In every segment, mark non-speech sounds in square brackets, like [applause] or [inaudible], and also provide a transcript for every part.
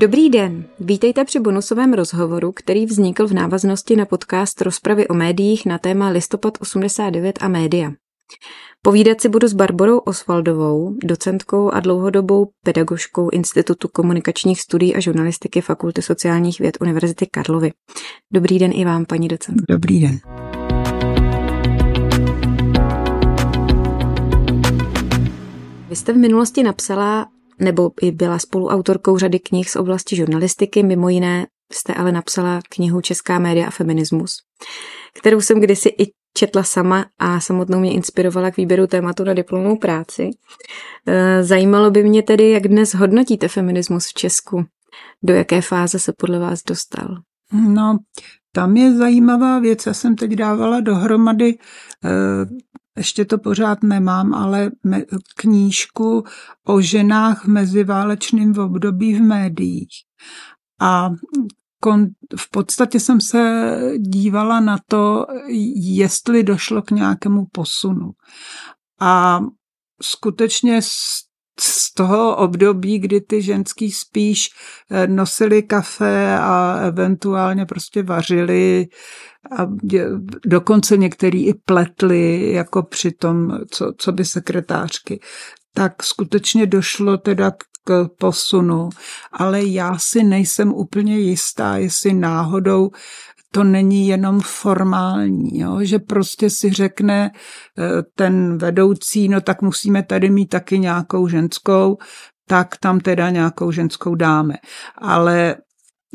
Dobrý den, vítejte při bonusovém rozhovoru, který vznikl v návaznosti na podcast rozpravy o médiích na téma Listopad 89 a média. Povídat si budu s Barborou Osvaldovou, docentkou a dlouhodobou pedagožkou Institutu komunikačních studií a žurnalistiky Fakulty sociálních věd Univerzity Karlovy. Dobrý den i vám, paní docentko. Dobrý den. Vy jste v minulosti napsala nebo i byla spoluautorkou řady knih z oblasti žurnalistiky, mimo jiné jste ale napsala knihu Česká média a feminismus, kterou jsem kdysi i četla sama a samotnou mě inspirovala k výběru tématu na diplomovou práci. E, zajímalo by mě tedy, jak dnes hodnotíte feminismus v Česku. Do jaké fáze se podle vás dostal? No, tam je zajímavá věc. Já jsem teď dávala dohromady e, ještě to pořád nemám, ale knížku o ženách v meziválečném období v médiích. A v podstatě jsem se dívala na to, jestli došlo k nějakému posunu. A skutečně z toho období, kdy ty ženský spíš eh, nosili kafe a eventuálně prostě vařili a dokonce některý i pletli jako při tom, co, co by sekretářky, tak skutečně došlo teda k posunu, ale já si nejsem úplně jistá, jestli náhodou to není jenom formální, jo? že prostě si řekne eh, ten vedoucí, no tak musíme tady mít taky nějakou ženskou, tak tam teda nějakou ženskou dáme. Ale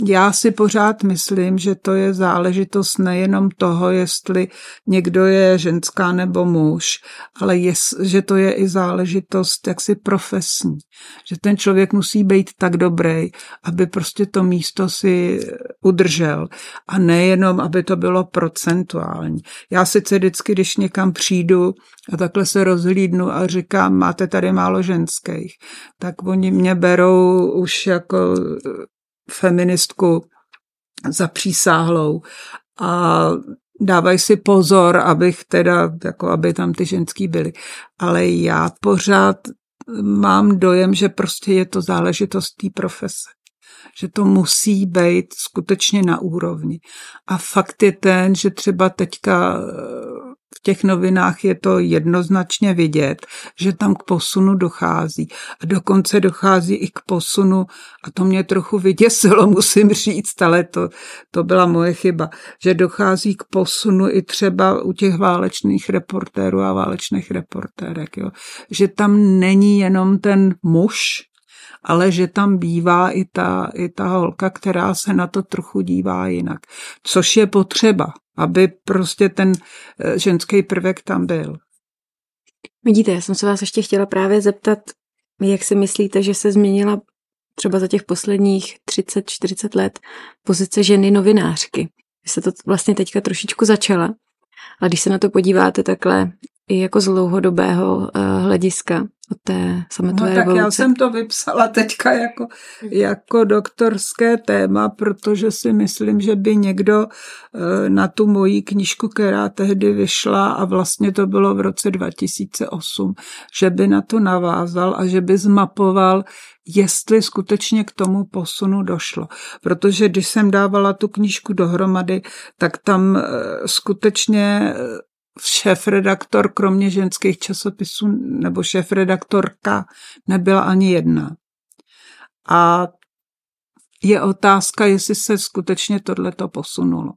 já si pořád myslím, že to je záležitost nejenom toho, jestli někdo je ženská nebo muž, ale je, že to je i záležitost jaksi profesní. Že ten člověk musí být tak dobrý, aby prostě to místo si udržel. A nejenom, aby to bylo procentuální. Já sice vždycky, když někam přijdu a takhle se rozhlídnu a říkám, máte tady málo ženských, tak oni mě berou už jako feministku zapřísáhlou a dávají si pozor, abych teda, jako aby tam ty ženský byly. Ale já pořád mám dojem, že prostě je to záležitost té profese. Že to musí být skutečně na úrovni. A fakt je ten, že třeba teďka těch novinách je to jednoznačně vidět, že tam k posunu dochází. A dokonce dochází i k posunu, a to mě trochu vyděsilo, [laughs] musím říct, ale to, to byla moje chyba, že dochází k posunu i třeba u těch válečných reportérů a válečných reportérek. Jo. Že tam není jenom ten muž, ale že tam bývá i ta, i ta holka, která se na to trochu dívá jinak. Což je potřeba, aby prostě ten eh, ženský prvek tam byl. Vidíte, já jsem se vás ještě chtěla právě zeptat, jak si myslíte, že se změnila třeba za těch posledních 30-40 let pozice ženy novinářky. Vy se to vlastně teďka trošičku začala, a když se na to podíváte takhle i jako z dlouhodobého uh, hlediska od té sametové no, tak revoluce. já jsem to vypsala teďka jako, jako doktorské téma, protože si myslím, že by někdo uh, na tu moji knížku, která tehdy vyšla a vlastně to bylo v roce 2008, že by na to navázal a že by zmapoval, jestli skutečně k tomu posunu došlo. Protože když jsem dávala tu knížku dohromady, tak tam uh, skutečně šéf-redaktor, kromě ženských časopisů, nebo šéf-redaktorka, nebyla ani jedna. A je otázka, jestli se skutečně tohleto posunulo.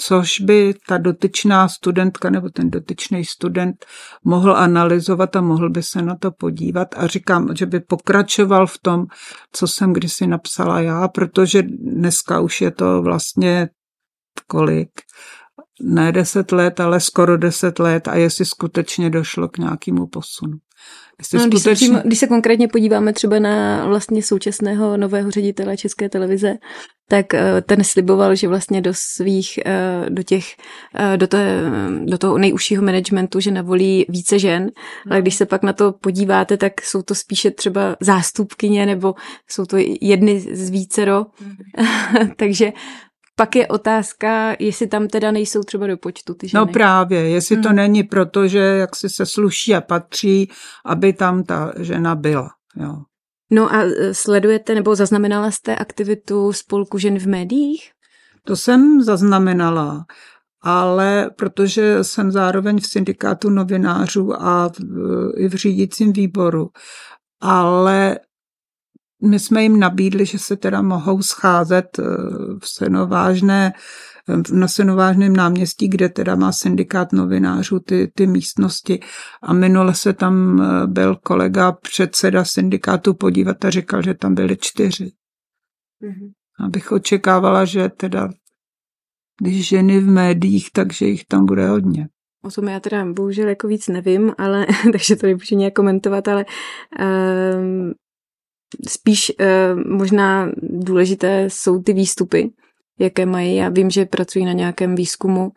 Což by ta dotyčná studentka nebo ten dotyčný student mohl analyzovat a mohl by se na to podívat. A říkám, že by pokračoval v tom, co jsem kdysi napsala já, protože dneska už je to vlastně kolik? Ne deset let, ale skoro deset let a jestli skutečně došlo k nějakému posunu. no, skutečně... když, se přímo, když se konkrétně podíváme třeba na vlastně současného nového ředitele České televize, tak eh, ten sliboval, že vlastně do svých, eh, do těch, eh, do, té, do toho nejužšího managementu, že navolí více žen, no. ale když se pak na to podíváte, tak jsou to spíše třeba zástupkyně nebo jsou to jedny z vícero, mm. [laughs] takže pak je otázka, jestli tam teda nejsou třeba do počtu ty ženy. No právě, jestli hmm. to není proto, že jak si se sluší a patří, aby tam ta žena byla. Jo. No a e, sledujete nebo zaznamenala jste aktivitu spolku žen v médiích? To jsem zaznamenala, ale protože jsem zároveň v syndikátu novinářů a v, i v řídícím výboru, ale my jsme jim nabídli, že se teda mohou scházet e, v senovážné na Senovážném náměstí, kde teda má syndikát novinářů ty, ty místnosti. A minule se tam eh, byl kolega, předseda syndikátu podívat a říkal, že tam byly čtyři. Mm-hmm. Abych očekávala, že teda když ženy v médiích, takže jich tam bude hodně. O tom já teda bohužel jako víc nevím, ale [laughs] takže to nemůžu nějak komentovat, ale um, spíš uh, možná důležité jsou ty výstupy, jaké mají. Já vím, že pracují na nějakém výzkumu,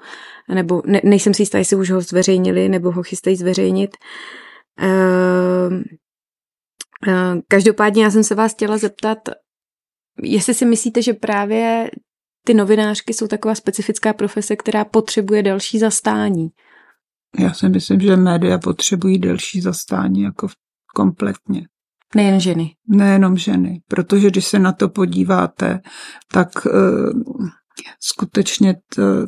nebo ne, nejsem si jistá, jestli už ho zveřejnili, nebo ho chystají zveřejnit. Uh, uh, každopádně já jsem se vás chtěla zeptat, jestli si myslíte, že právě ty novinářky jsou taková specifická profese, která potřebuje další zastání. Já si myslím, že média potřebují delší zastání jako kompletně. Nejen ženy. Nejenom ženy, protože když se na to podíváte, tak uh, skutečně t,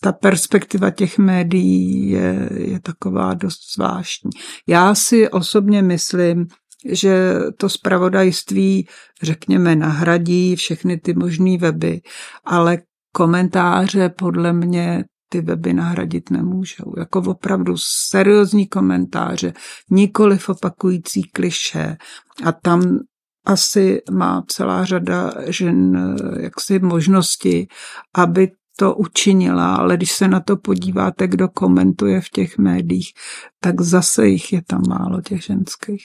ta perspektiva těch médií je, je taková dost zvláštní. Já si osobně myslím, že to spravodajství, řekněme, nahradí všechny ty možné weby, ale komentáře podle mě ty weby nahradit nemůžou. Jako opravdu seriózní komentáře, nikoli opakující kliše. A tam asi má celá řada žen jaksi možnosti, aby to učinila, ale když se na to podíváte, kdo komentuje v těch médiích, tak zase jich je tam málo těch ženských.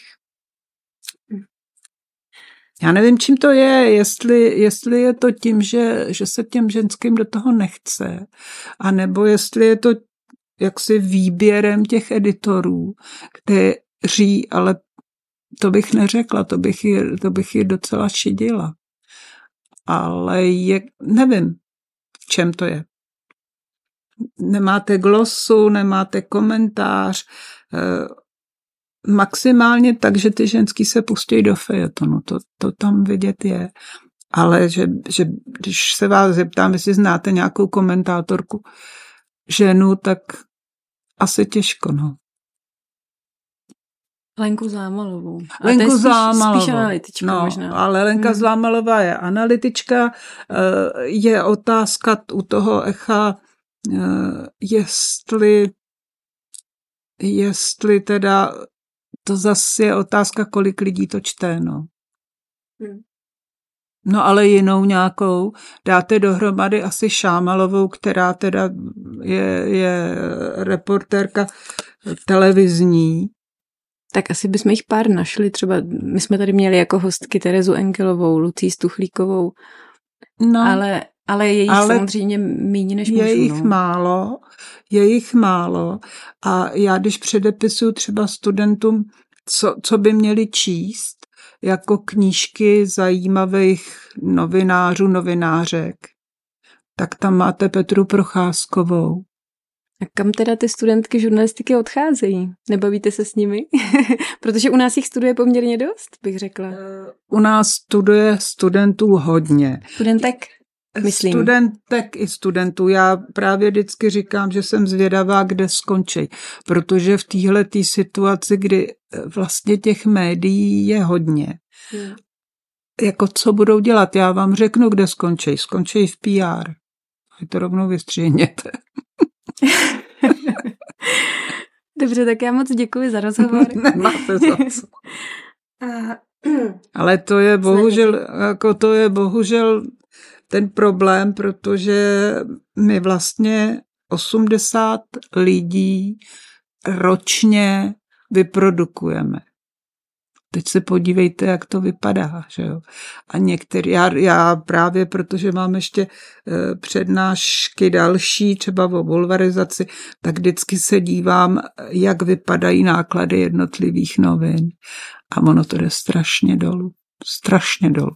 Já nevím, čím to je, jestli, jestli je to tím, že, že se těm ženským do toho nechce, anebo jestli je to jaksi výběrem těch editorů, kteří, ale to bych neřekla, to bych je, to bych je docela šidila. Ale je, nevím, v čem to je. Nemáte glosu, nemáte komentář, eh, maximálně tak, že ty ženský se pustí do fejetonu, to, to tam vidět je. Ale že, že když se vás zeptám, jestli znáte nějakou komentátorku ženu, tak asi těžko, no. Lenku Zámalovou. Lenku Lenku Zámalovou. Spíš analytička no, možná. Ale Lenka hmm. Zámalová je analytička. Eh, je otázka u toho echa, eh, jestli jestli teda to zase je otázka, kolik lidí to čte, no. Hmm. No ale jinou nějakou dáte dohromady asi Šámalovou, která teda je, je reportérka televizní. Tak asi bychom jich pár našli. Třeba my jsme tady měli jako hostky Terezu Engelovou, Lucí Stuchlíkovou. No, ale ale je jich ale samozřejmě méně než mužů. Je jich no. málo, je jich málo. A já když předepisuju třeba studentům, co, co by měli číst, jako knížky zajímavých novinářů, novinářek, tak tam máte Petru Procházkovou. A kam teda ty studentky žurnalistiky odcházejí? Nebavíte se s nimi? [laughs] Protože u nás jich studuje poměrně dost, bych řekla. U nás studuje studentů hodně. Studentek? Myslím. Studentek i studentů. Já právě vždycky říkám, že jsem zvědavá, kde skončí. Protože v téhle situaci, kdy eh, vlastně těch médií je hodně, hmm. jako co budou dělat? Já vám řeknu, kde skončí. Skončí v PR. Vy to rovnou vystřihněte. [laughs] Dobře, tak já moc děkuji za rozhovor. [laughs] Nemáte za co. [laughs] Ale to je bohužel, jako to je bohužel ten problém, protože my vlastně 80 lidí ročně vyprodukujeme. Teď se podívejte, jak to vypadá. Že jo? A některý, já, já právě, protože mám ještě e, přednášky další, třeba o bulvarizaci, tak vždycky se dívám, jak vypadají náklady jednotlivých novin. A ono to jde strašně dolů. Strašně dolů.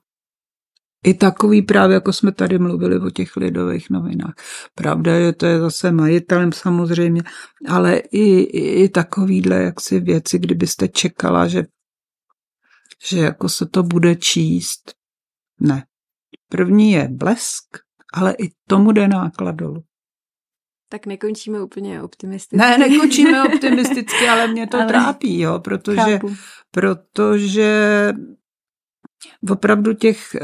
I takový právě, jako jsme tady mluvili o těch lidových novinách. Pravda je, to je zase majitelem samozřejmě, ale i, i, i takovýhle jaksi věci, kdybyste čekala, že že jako se to bude číst. Ne. První je blesk, ale i tomu jde náklad dolů. Tak nekončíme úplně optimisticky. Ne, nekončíme [laughs] optimisticky, ale mě to ale trápí, jo, protože, protože opravdu těch,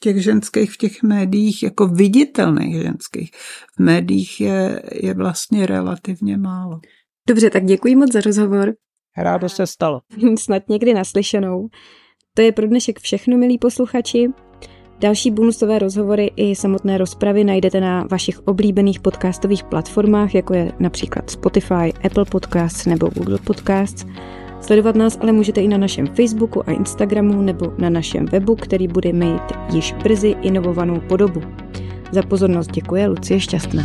těch ženských v těch médiích, jako viditelných ženských v médiích je, je vlastně relativně málo. Dobře, tak děkuji moc za rozhovor. Rádo se stalo. [laughs] Snad někdy naslyšenou. To je pro dnešek všechno, milí posluchači. Další bonusové rozhovory i samotné rozpravy najdete na vašich oblíbených podcastových platformách, jako je například Spotify, Apple Podcasts nebo Google Podcasts. Sledovat nás ale můžete i na našem Facebooku a Instagramu nebo na našem webu, který bude mít již brzy inovovanou podobu. Za pozornost děkuje Lucie Šťastná.